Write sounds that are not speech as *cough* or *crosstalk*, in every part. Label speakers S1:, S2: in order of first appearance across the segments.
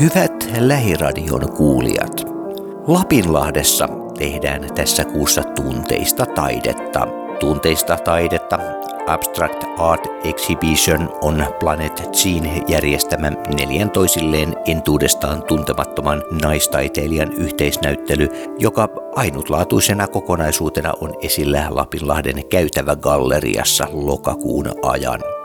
S1: Hyvät lähiradion kuulijat, Lapinlahdessa tehdään tässä kuussa tunteista taidetta. Tunteista taidetta Abstract Art Exhibition on Planet Gene järjestämä neljän toisilleen entuudestaan tuntemattoman naistaiteilijan yhteisnäyttely, joka ainutlaatuisena kokonaisuutena on esillä Lapinlahden käytävä galleriassa lokakuun ajan.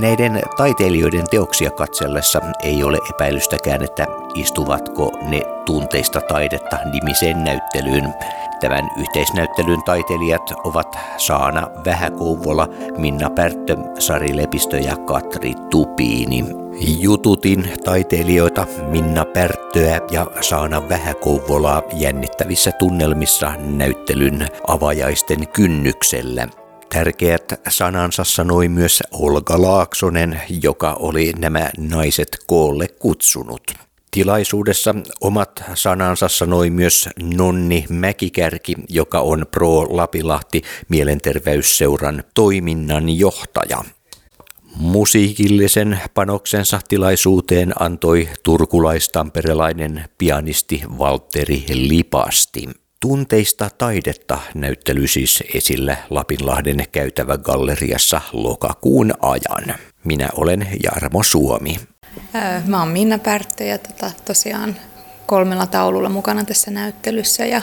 S1: Näiden taiteilijoiden teoksia katsellessa ei ole epäilystäkään, että istuvatko ne tunteista taidetta nimiseen näyttelyyn. Tämän yhteisnäyttelyn taiteilijat ovat Saana Vähäkouvola, Minna Pärttö, Sari Lepistö ja Katri Tupiini. Jututin taiteilijoita Minna Pärttöä ja Saana Vähäkouvolaa jännittävissä tunnelmissa näyttelyn avajaisten kynnyksellä. Tärkeät sanansa sanoi myös Olga Laaksonen, joka oli nämä naiset koolle kutsunut. Tilaisuudessa omat sanansa sanoi myös Nonni Mäkikärki, joka on Pro Lapilahti mielenterveysseuran toiminnan johtaja. Musiikillisen panoksensa tilaisuuteen antoi turkulaistamperelainen pianisti Valtteri Lipasti. Tunteista taidetta näyttely siis esillä Lapinlahden käytävä galleriassa lokakuun ajan. Minä olen Jarmo Suomi.
S2: Mä oon Minna Pärttö ja tota, tosiaan kolmella taululla mukana tässä näyttelyssä ja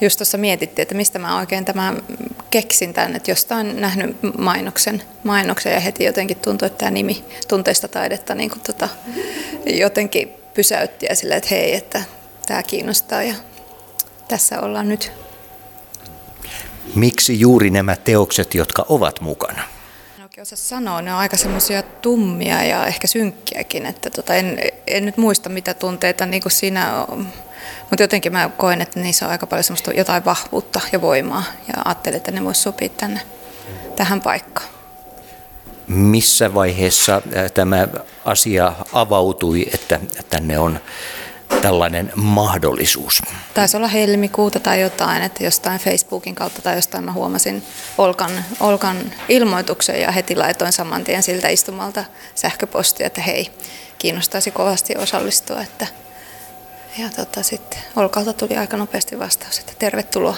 S2: just tuossa mietittiin, että mistä mä oikein tämän keksin tämän, että jostain nähnyt mainoksen, mainoksen ja heti jotenkin tuntui, että tämä nimi tunteista taidetta niin kuin tota, jotenkin pysäytti ja sille, että hei, että tämä kiinnostaa ja tässä ollaan nyt.
S1: Miksi juuri nämä teokset, jotka ovat mukana?
S2: En oikein osaa sanoa, ne on aika semmoisia tummia ja ehkä synkkiäkin, että tota, en, en nyt muista mitä tunteita niin kuin siinä on. Mutta jotenkin mä koen, että niissä on aika paljon semmoista jotain vahvuutta ja voimaa ja ajattelin, että ne voisi sopia tänne, tähän paikkaan.
S1: Missä vaiheessa tämä asia avautui, että tänne on tällainen mahdollisuus?
S2: Taisi olla helmikuuta tai jotain, että jostain Facebookin kautta tai jostain mä huomasin Olkan, Olkan ilmoituksen ja heti laitoin saman tien siltä istumalta sähköpostia, että hei, kiinnostaisi kovasti osallistua. Että ja tota, sitten Olkalta tuli aika nopeasti vastaus, että tervetuloa.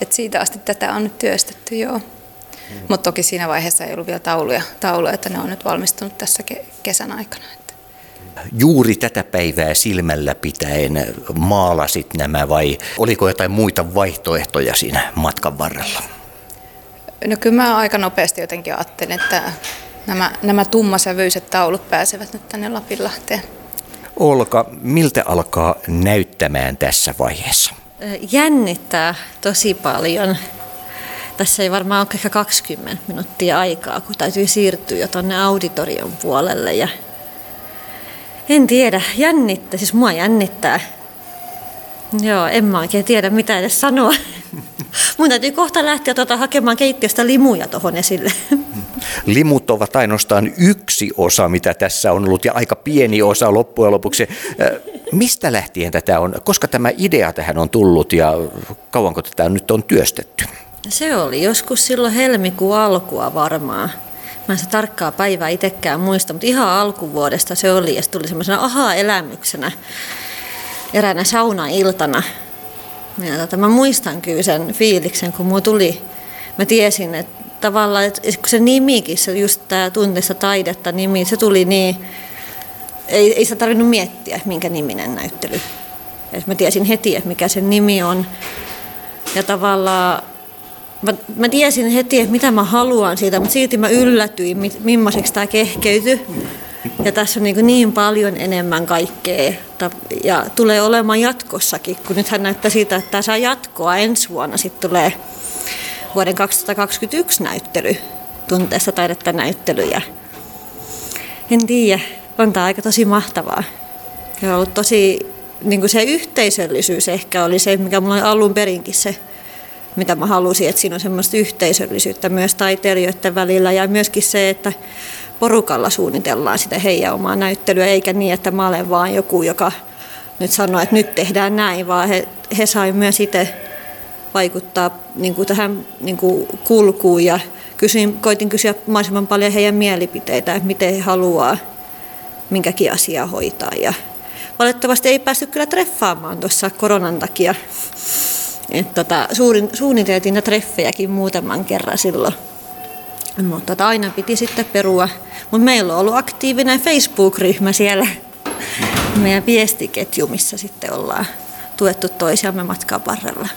S2: Et siitä asti tätä on nyt työstetty, joo. Mm. Mutta toki siinä vaiheessa ei ollut vielä tauluja, tauluja, että ne on nyt valmistunut tässä kesän aikana
S1: juuri tätä päivää silmällä pitäen maalasit nämä vai oliko jotain muita vaihtoehtoja siinä matkan varrella?
S2: No kyllä mä aika nopeasti jotenkin ajattelin, että nämä, nämä tummasävyiset taulut pääsevät nyt tänne Lapinlahteen.
S1: Olka, miltä alkaa näyttämään tässä vaiheessa?
S3: Jännittää tosi paljon. Tässä ei varmaan ole ehkä 20 minuuttia aikaa, kun täytyy siirtyä jo tuonne auditorion puolelle ja en tiedä, jännittää, siis mua jännittää. Joo, en mä oikein tiedä mitä edes sanoa. *laughs* Mun täytyy kohta lähteä tuota hakemaan keittiöstä limuja tuohon esille. *laughs*
S1: Limut ovat ainoastaan yksi osa, mitä tässä on ollut, ja aika pieni osa loppujen lopuksi. Mistä lähtien tätä on, koska tämä idea tähän on tullut ja kauanko tätä nyt on työstetty?
S3: Se oli joskus silloin helmikuun alkua varmaan. Mä en sitä tarkkaa päivää itsekään muista, mutta ihan alkuvuodesta se oli ja se tuli semmoisena aha-elämyksenä eräänä sauna-iltana. Ja tota, mä muistan kyllä sen fiiliksen, kun mulla tuli, mä tiesin, että tavallaan, että kun se nimikin, se just tämä tunteessa taidetta nimi, se tuli niin, ei, ei sitä tarvinnut miettiä, minkä niminen näyttely. Et mä tiesin heti, että mikä sen nimi on. Ja tavallaan mä, mä tiesin heti, että mitä mä haluan siitä, mutta silti mä yllätyin, millaiseksi tämä kehkeytyi. Ja tässä on niin, niin paljon enemmän kaikkea ja tulee olemaan jatkossakin, kun nythän näyttää siitä, että tämä saa jatkoa ensi vuonna. Sitten tulee vuoden 2021 näyttely, tunteessa taidetta näyttelyjä. En tiedä, on tämä aika tosi mahtavaa. Ja on ollut tosi, niin kuin se yhteisöllisyys ehkä oli se, mikä mulla oli alun perinkin se mitä mä halusin, että siinä on semmoista yhteisöllisyyttä myös taiteilijoiden välillä ja myöskin se, että porukalla suunnitellaan sitä heidän omaa näyttelyä, eikä niin, että mä olen vaan joku, joka nyt sanoo, että nyt tehdään näin, vaan he, he saivat myös itse vaikuttaa niin kuin tähän niin kuin kulkuun ja kysyin, koitin kysyä mahdollisimman paljon heidän mielipiteitä, että miten he haluaa minkäkin asiaa hoitaa. Ja valitettavasti ei päästy kyllä treffaamaan tuossa koronan takia. Et tota, suurin, suunniteltiin niitä treffejäkin muutaman kerran silloin. Mutta tota, aina piti sitten perua. Mutta meillä on ollut aktiivinen Facebook-ryhmä siellä meidän viestiketju, missä sitten ollaan tuettu toisiamme matkan varrella.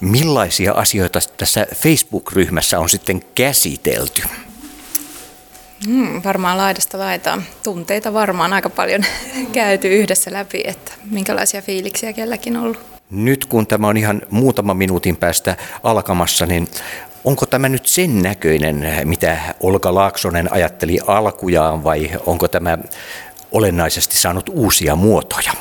S1: Millaisia asioita tässä Facebook-ryhmässä on sitten käsitelty?
S2: Hmm, varmaan laidasta laitaan. Tunteita varmaan aika paljon *laughs* käyty yhdessä läpi, että minkälaisia fiiliksiä kelläkin on ollut.
S1: Nyt kun tämä on ihan muutama minuutin päästä alkamassa, niin onko tämä nyt sen näköinen, mitä Olka Laaksonen ajatteli alkujaan vai onko tämä olennaisesti saanut uusia muotoja?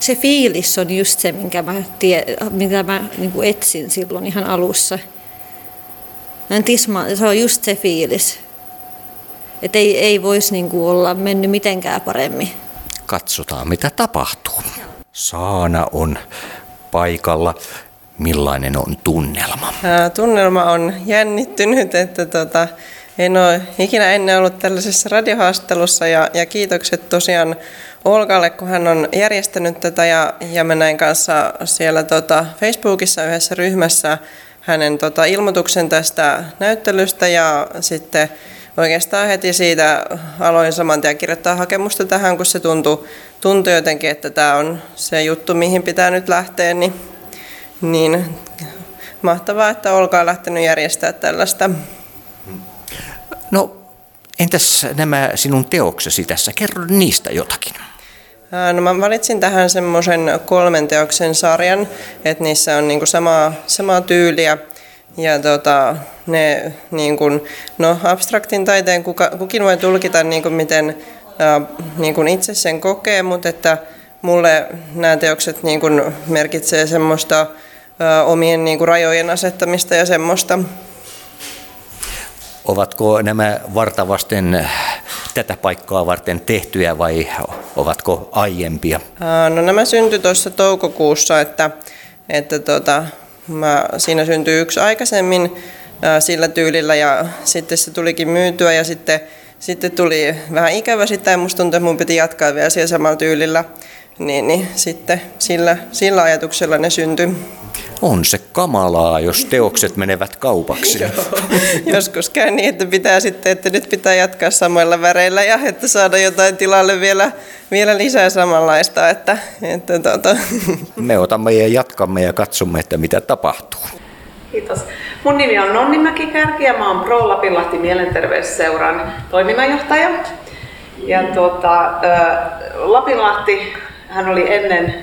S3: Se fiilis on just se, minkä mä, tie, minkä mä niin kuin etsin silloin ihan alussa. Tisma, se on just se fiilis. Että ei, ei voisi niin kuin olla mennyt mitenkään paremmin.
S1: Katsotaan, mitä tapahtuu. Saana on paikalla. Millainen on tunnelma?
S4: Tunnelma on jännittynyt, että tota, en ole ikinä ennen ollut tällaisessa radiohaastattelussa ja, ja kiitokset tosiaan Olkalle, kun hän on järjestänyt tätä ja, ja mä näin kanssa siellä tota, Facebookissa yhdessä ryhmässä hänen tota, ilmoituksen tästä näyttelystä ja sitten oikeastaan heti siitä aloin saman tien kirjoittaa hakemusta tähän, kun se tuntui, tuntui jotenkin, että tämä on se juttu, mihin pitää nyt lähteä, niin, niin mahtavaa, että Olka on lähtenyt järjestää tällaista.
S1: No, entäs nämä sinun teoksesi tässä? Kerro niistä jotakin.
S4: No mä valitsin tähän semmoisen kolmen teoksen sarjan, että niissä on niinku samaa, samaa tyyliä ja tota, ne niin kuin, no abstraktin taiteen kuka, kukin voi tulkita niin kuin miten ää, niin kuin itse sen kokee, mutta että mulle nämä teokset niin kuin merkitsee semmoista ää, omien niin kuin rajojen asettamista ja semmoista.
S1: Ovatko nämä vartavasten tätä paikkaa varten tehtyjä vai ovatko aiempia?
S4: No nämä syntyi tuossa toukokuussa, että, että tota, mä, siinä syntyi yksi aikaisemmin sillä tyylillä ja sitten se tulikin myytyä ja sitten, sitten tuli vähän ikävä sitä ja musta tuntuu, että mun piti jatkaa vielä siellä samalla tyylillä. Niin, niin sitten sillä, sillä ajatuksella ne syntyi.
S1: On se kamalaa, jos teokset menevät kaupaksi. *laughs*
S4: Joskus käy niin, että pitää sitten, että nyt pitää jatkaa samoilla väreillä ja että saada jotain tilalle vielä, vielä lisää samanlaista. Että, että tuota.
S1: Me otamme ja jatkamme ja katsomme, että mitä tapahtuu.
S5: Kiitos. Mun nimi on Nonni Mäkikärki ja mä oon Pro Lapinlahti Mielenterveysseuran toiminnanjohtaja. Ja tuota, Lapinlahti, hän oli ennen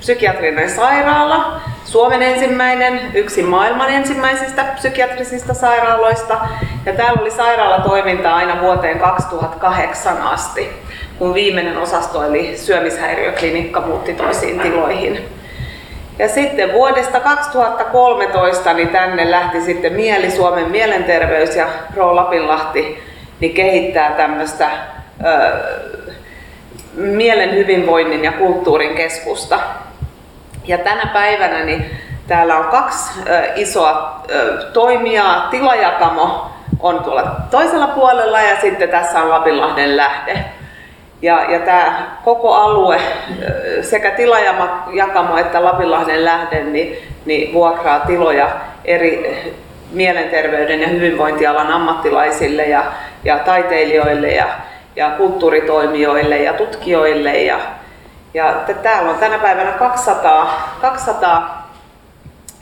S5: psykiatrinen sairaala, Suomen ensimmäinen, yksi maailman ensimmäisistä psykiatrisista sairaaloista. Ja täällä oli sairaalatoiminta aina vuoteen 2008 asti, kun viimeinen osasto eli syömishäiriöklinikka muutti toisiin tiloihin. Ja sitten vuodesta 2013 niin tänne lähti sitten Mieli Suomen mielenterveys ja Pro Lapinlahti niin kehittää tämmöistä mielen hyvinvoinnin ja kulttuurin keskusta. Ja tänä päivänä niin täällä on kaksi isoa toimijaa. Tilajakamo on tuolla toisella puolella ja sitten tässä on Lapinlahden lähde. Ja, ja tämä koko alue, sekä tilajakamo että Lapinlahden lähde, niin, niin vuokraa tiloja eri mielenterveyden ja hyvinvointialan ammattilaisille ja, ja taiteilijoille ja, ja kulttuuritoimijoille ja tutkijoille. Ja, ja täällä on tänä päivänä 200, 200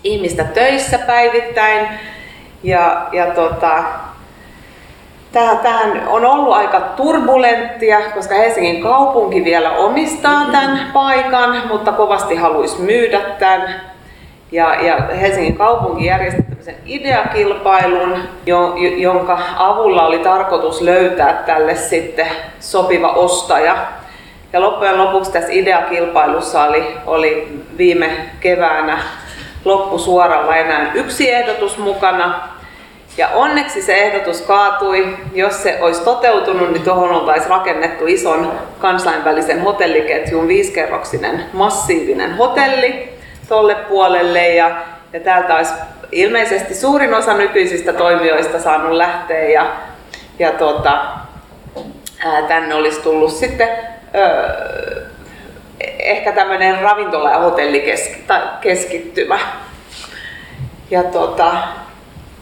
S5: ihmistä töissä päivittäin. Ja, ja tota, Tähän on ollut aika turbulenttia, koska Helsingin kaupunki vielä omistaa tämän paikan, mutta kovasti haluaisi myydä tämän. Ja, ja Helsingin kaupunki järjesti tämmöisen ideakilpailun, jonka avulla oli tarkoitus löytää tälle sitten sopiva ostaja. Ja loppujen lopuksi tässä ideakilpailussa oli, oli viime keväänä loppusuoralla enää yksi ehdotus mukana, ja onneksi se ehdotus kaatui. Jos se olisi toteutunut, niin tuohon oltaisiin rakennettu ison kansainvälisen hotelliketjun viisikerroksinen massiivinen hotelli tolle puolelle. Ja, ja täältä olisi ilmeisesti suurin osa nykyisistä toimijoista saanut lähteä ja, ja tota, ää, tänne olisi tullut sitten ehkä tämmöinen ravintola- ja hotellikeskittymä. Ja tota,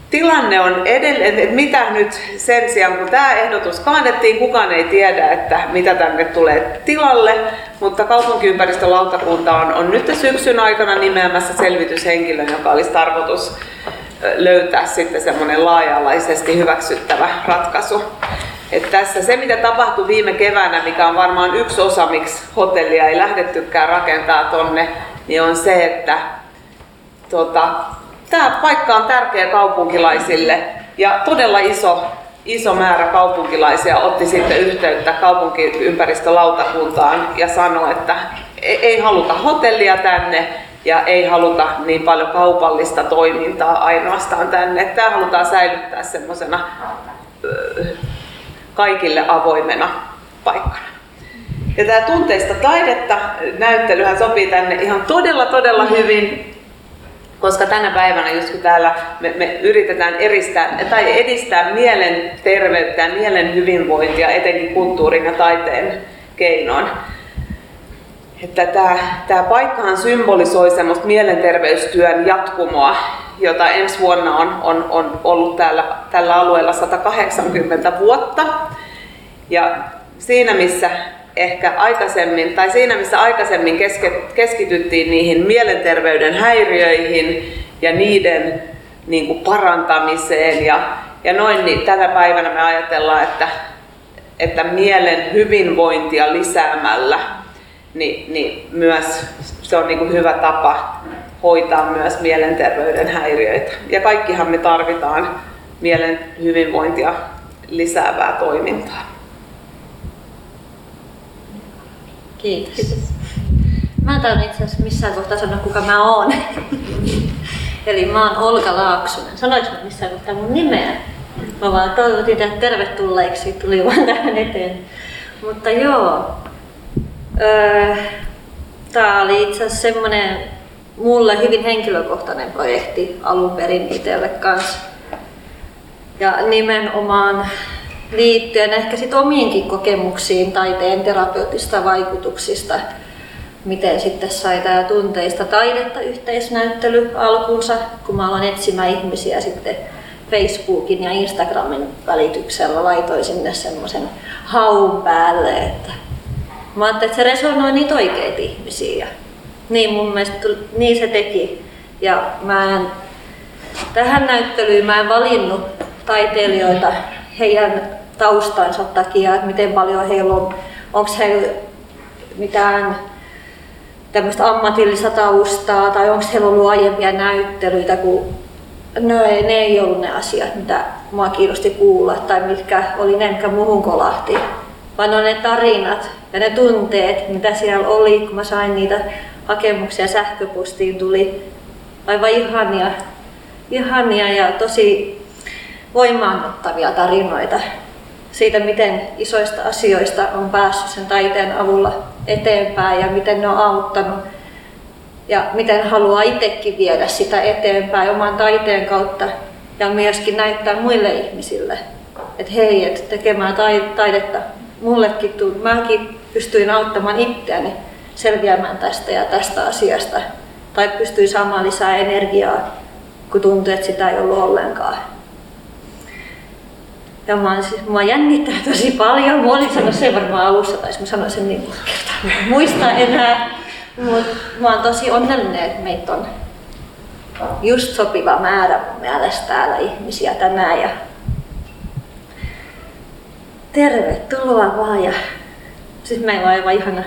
S5: tilanne on edelleen, että mitä nyt sen sijaan, kun tämä ehdotus kaadettiin, kukaan ei tiedä, että mitä tänne tulee tilalle, mutta kaupunkiympäristölautakunta on, on nyt syksyn aikana nimeämässä selvityshenkilön, joka olisi tarkoitus löytää sitten semmoinen laaja-alaisesti hyväksyttävä ratkaisu. Et tässä se, mitä tapahtui viime keväänä, mikä on varmaan yksi osa, miksi hotellia ei lähdettykään rakentaa tonne, niin on se, että tota, tämä paikka on tärkeä kaupunkilaisille ja todella iso, iso määrä kaupunkilaisia otti sitten yhteyttä kaupunkiympäristölautakuntaan ja sanoi, että e-, ei haluta hotellia tänne ja ei haluta niin paljon kaupallista toimintaa ainoastaan tänne. Tämä halutaan säilyttää semmoisena kaikille avoimena paikkana. Ja tämä tunteista taidetta näyttelyhän sopii tänne ihan todella todella hyvin, koska tänä päivänä, just kun täällä me, me yritetään eristää, tai edistää mielen terveyttä ja mielen hyvinvointia, etenkin kulttuurin ja taiteen keinoin, että tämä, tämä paikkahan symbolisoi semmoista mielenterveystyön jatkumoa, jota ensi vuonna on, on, on ollut täällä, tällä alueella 180 vuotta. Ja siinä missä ehkä aikaisemmin, tai siinä missä aikaisemmin keskityttiin niihin mielenterveyden häiriöihin ja niiden niin kuin parantamiseen ja, ja noin, niin tänä päivänä me ajatellaan, että, että mielen hyvinvointia lisäämällä niin, niin myös se on niin kuin hyvä tapa hoitaa myös mielenterveyden häiriöitä. Ja kaikkihan me tarvitaan mielen hyvinvointia lisäävää toimintaa.
S3: Kiitos. Mä en itse asiassa missään kohtaa sanoa, kuka mä oon. *laughs* Eli mä oon Olga Laaksonen. Sanoinko mä missään kohtaa mun nimeä? Mä vaan toivotin teidät tervetulleeksi, tuli vaan tähän eteen. Mutta joo, öö, tää oli itse asiassa semmonen mulle hyvin henkilökohtainen projekti alun perin itselle kanssa. Ja nimenomaan liittyen ehkä sit omiinkin kokemuksiin taiteen terapeutista vaikutuksista, miten sitten sai tämä tunteista taidetta yhteisnäyttely alkunsa, kun mä aloin etsimään ihmisiä sitten Facebookin ja Instagramin välityksellä laitoin sinne semmoisen haun päälle, että mä ajattelin, että se resonoi niitä oikeita ihmisiä. Niin mun mielestä niin se teki. Ja mä en, tähän näyttelyyn mä en valinnut taiteilijoita heidän taustansa takia, että miten paljon heillä on, onko heillä mitään tämmöistä ammatillista taustaa tai onko heillä ollut aiempia näyttelyitä, kun no ei, ne ei ollut ne asiat, mitä mua kiinnosti kuulla tai mitkä oli ne, mitkä muuhun kolahti, vaan on ne tarinat ja ne tunteet, mitä siellä oli, kun mä sain niitä hakemuksia sähköpostiin, tuli aivan ihania, ihania ja tosi voimaanottavia tarinoita siitä, miten isoista asioista on päässyt sen taiteen avulla eteenpäin ja miten ne on auttanut ja miten haluaa itsekin viedä sitä eteenpäin oman taiteen kautta ja myöskin näyttää muille ihmisille, että hei, että tekemään taidetta mullekin tuli, mäkin pystyin auttamaan itseäni selviämään tästä ja tästä asiasta tai pystyin saamaan lisää energiaa, kun tuntui, että sitä ei ollut ollenkaan. Ja mä, siis, mä jännittää tosi paljon. Mä olin sanonut sen varmaan alussa, tai mä sanoin sen niin kertaa. Muista enää. Mutta mä oon tosi onnellinen, että meitä on just sopiva määrä mun mielestä täällä ihmisiä tänään. Ja tervetuloa vaan. Ja siis meillä on aivan ihana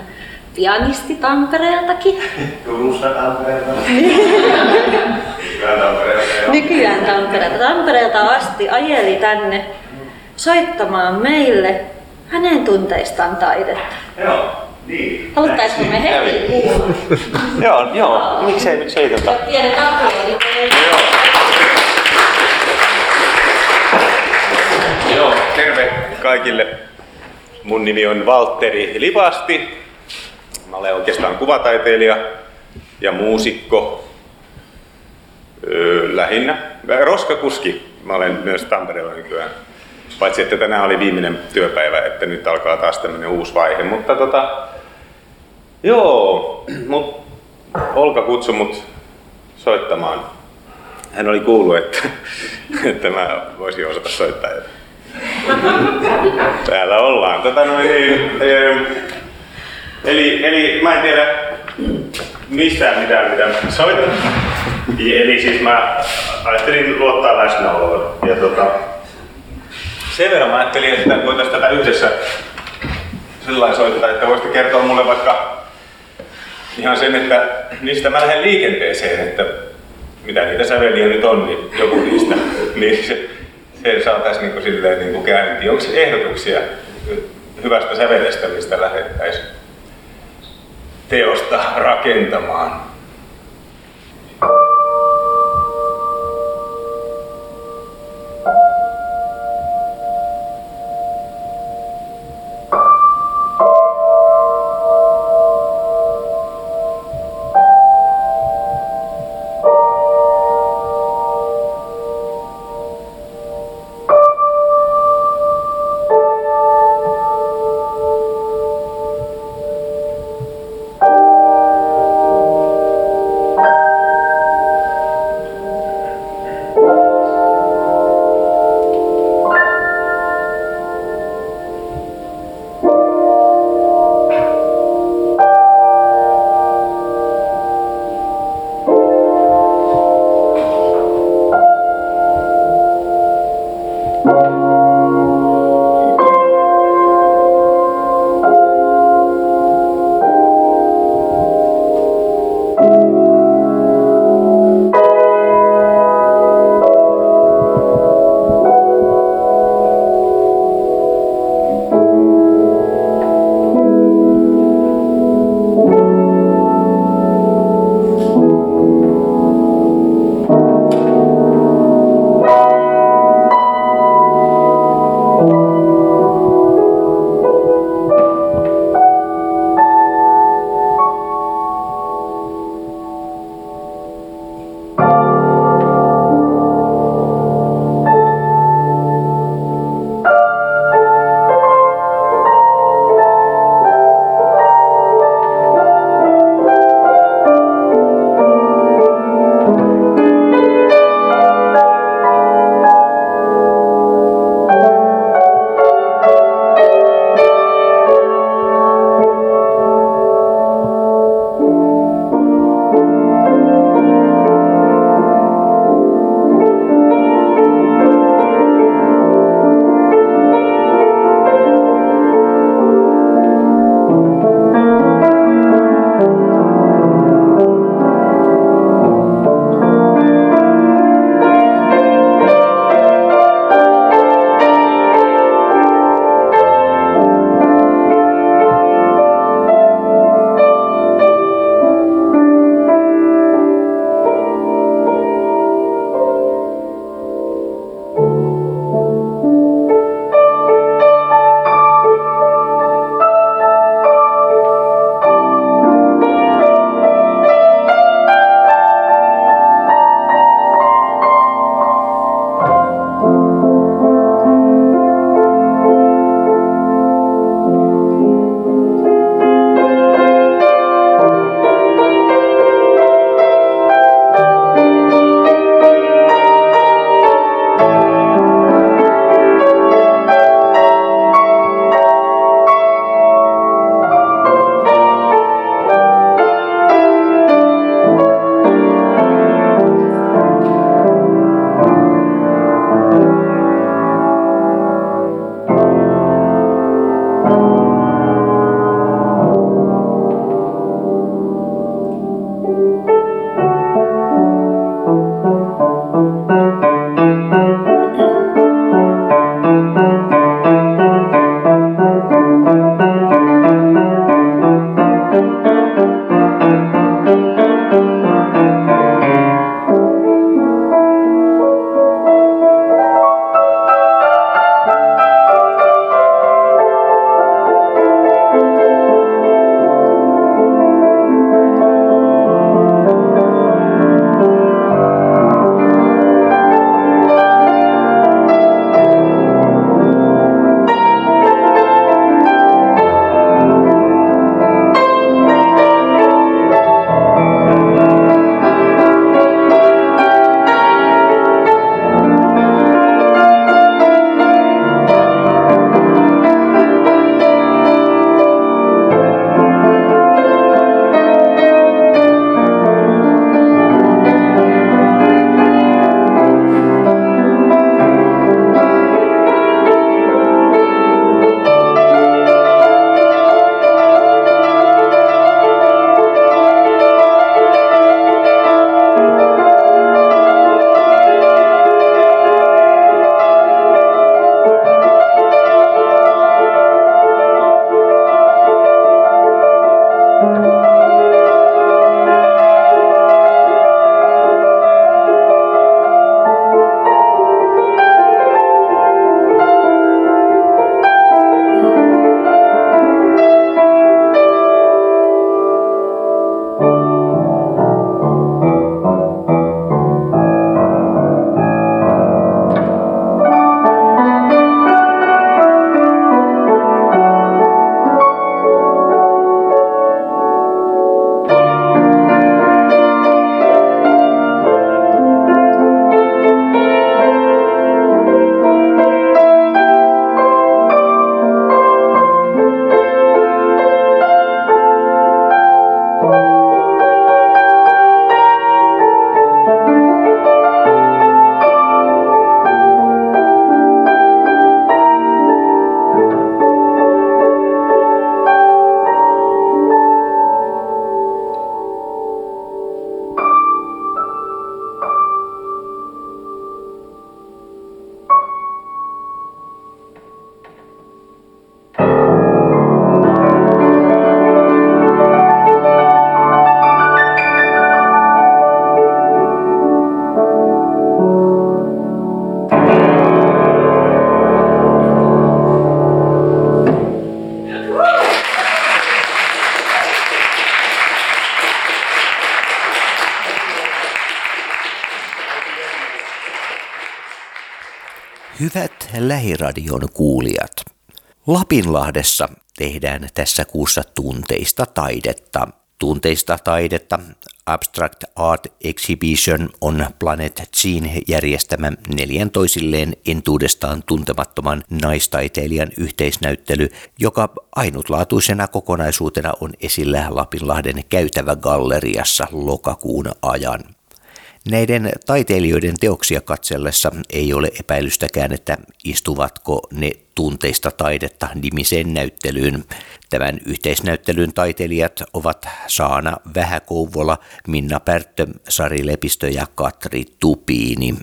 S3: pianisti Tampereeltakin.
S6: Turusta
S3: Tampereelta. *laughs* Nykyään Tampereelta. Tampereelta asti ajeli tänne soittamaan meille hänen tunteistaan taidetta.
S6: Joo, niin.
S3: Haluttaisiko me heti kuulla?
S6: joo, joo. Miksei, miksei tota.
S3: Pienet aplodit.
S6: Joo, terve kaikille. Mun nimi on Valtteri Livasti. Mä olen oikeastaan kuvataiteilija ja muusikko öö, lähinnä. Roskakuski. Mä olen myös Tampereella nykyään Paitsi että tänään oli viimeinen työpäivä, että nyt alkaa taas tämmöinen uusi vaihe. Mutta tota, joo, mut Olka kutsui mut soittamaan. Hän oli kuullut, että, että mä voisin osata soittaa. Täällä ollaan. Tota noin, niin, eli, eli mä en tiedä mistään mitään, mitä soitan. Eli siis mä ajattelin luottaa läsnäoloon. Ja tota, sen verran mä ajattelin, että voitaisiin tätä yhdessä sillä soittaa, että voisitte kertoa mulle vaikka ihan sen, että mistä mä lähden liikenteeseen, että mitä niitä säveliä nyt on, niin joku niistä, *laughs* niin se, se saataisiin niin silleen niin kuin käyntiin. Onko ehdotuksia hyvästä sävelestä, mistä lähdettäisiin teosta rakentamaan?
S1: Hyvät lähiradion kuulijat, Lapinlahdessa tehdään tässä kuussa tunteista taidetta. Tunteista taidetta Abstract Art Exhibition on Planet Gene järjestämä neljän toisilleen entuudestaan tuntemattoman naistaiteilijan yhteisnäyttely, joka ainutlaatuisena kokonaisuutena on esillä Lapinlahden käytävä galleriassa lokakuun ajan. Näiden taiteilijoiden teoksia katsellessa ei ole epäilystäkään, että istuvatko ne tunteista taidetta nimiseen näyttelyyn. Tämän yhteisnäyttelyn taiteilijat ovat Saana Vähäkouvola, Minna Pärttö, Sari Lepistö ja Katri Tupiini.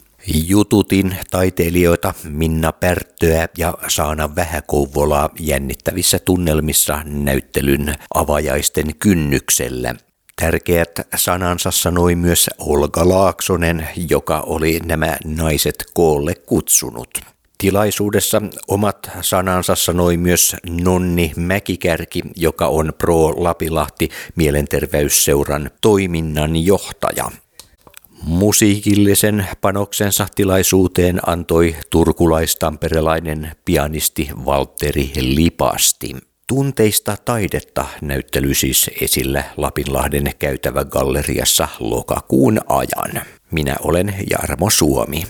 S1: Jututin taiteilijoita Minna Pärttöä ja Saana Vähäkouvolaa jännittävissä tunnelmissa näyttelyn avajaisten kynnyksellä – Tärkeät sanansa sanoi myös Olga Laaksonen, joka oli nämä naiset koolle kutsunut. Tilaisuudessa omat sanansa sanoi myös Nonni Mäkikärki, joka on Pro Lapilahti mielenterveysseuran toiminnan johtaja. Musiikillisen panoksensa tilaisuuteen antoi turkulaistamperelainen pianisti Valtteri Lipasti. Tunteista taidetta näyttely siis esillä Lapinlahden käytävä galleriassa lokakuun ajan. Minä olen Jarmo Suomi.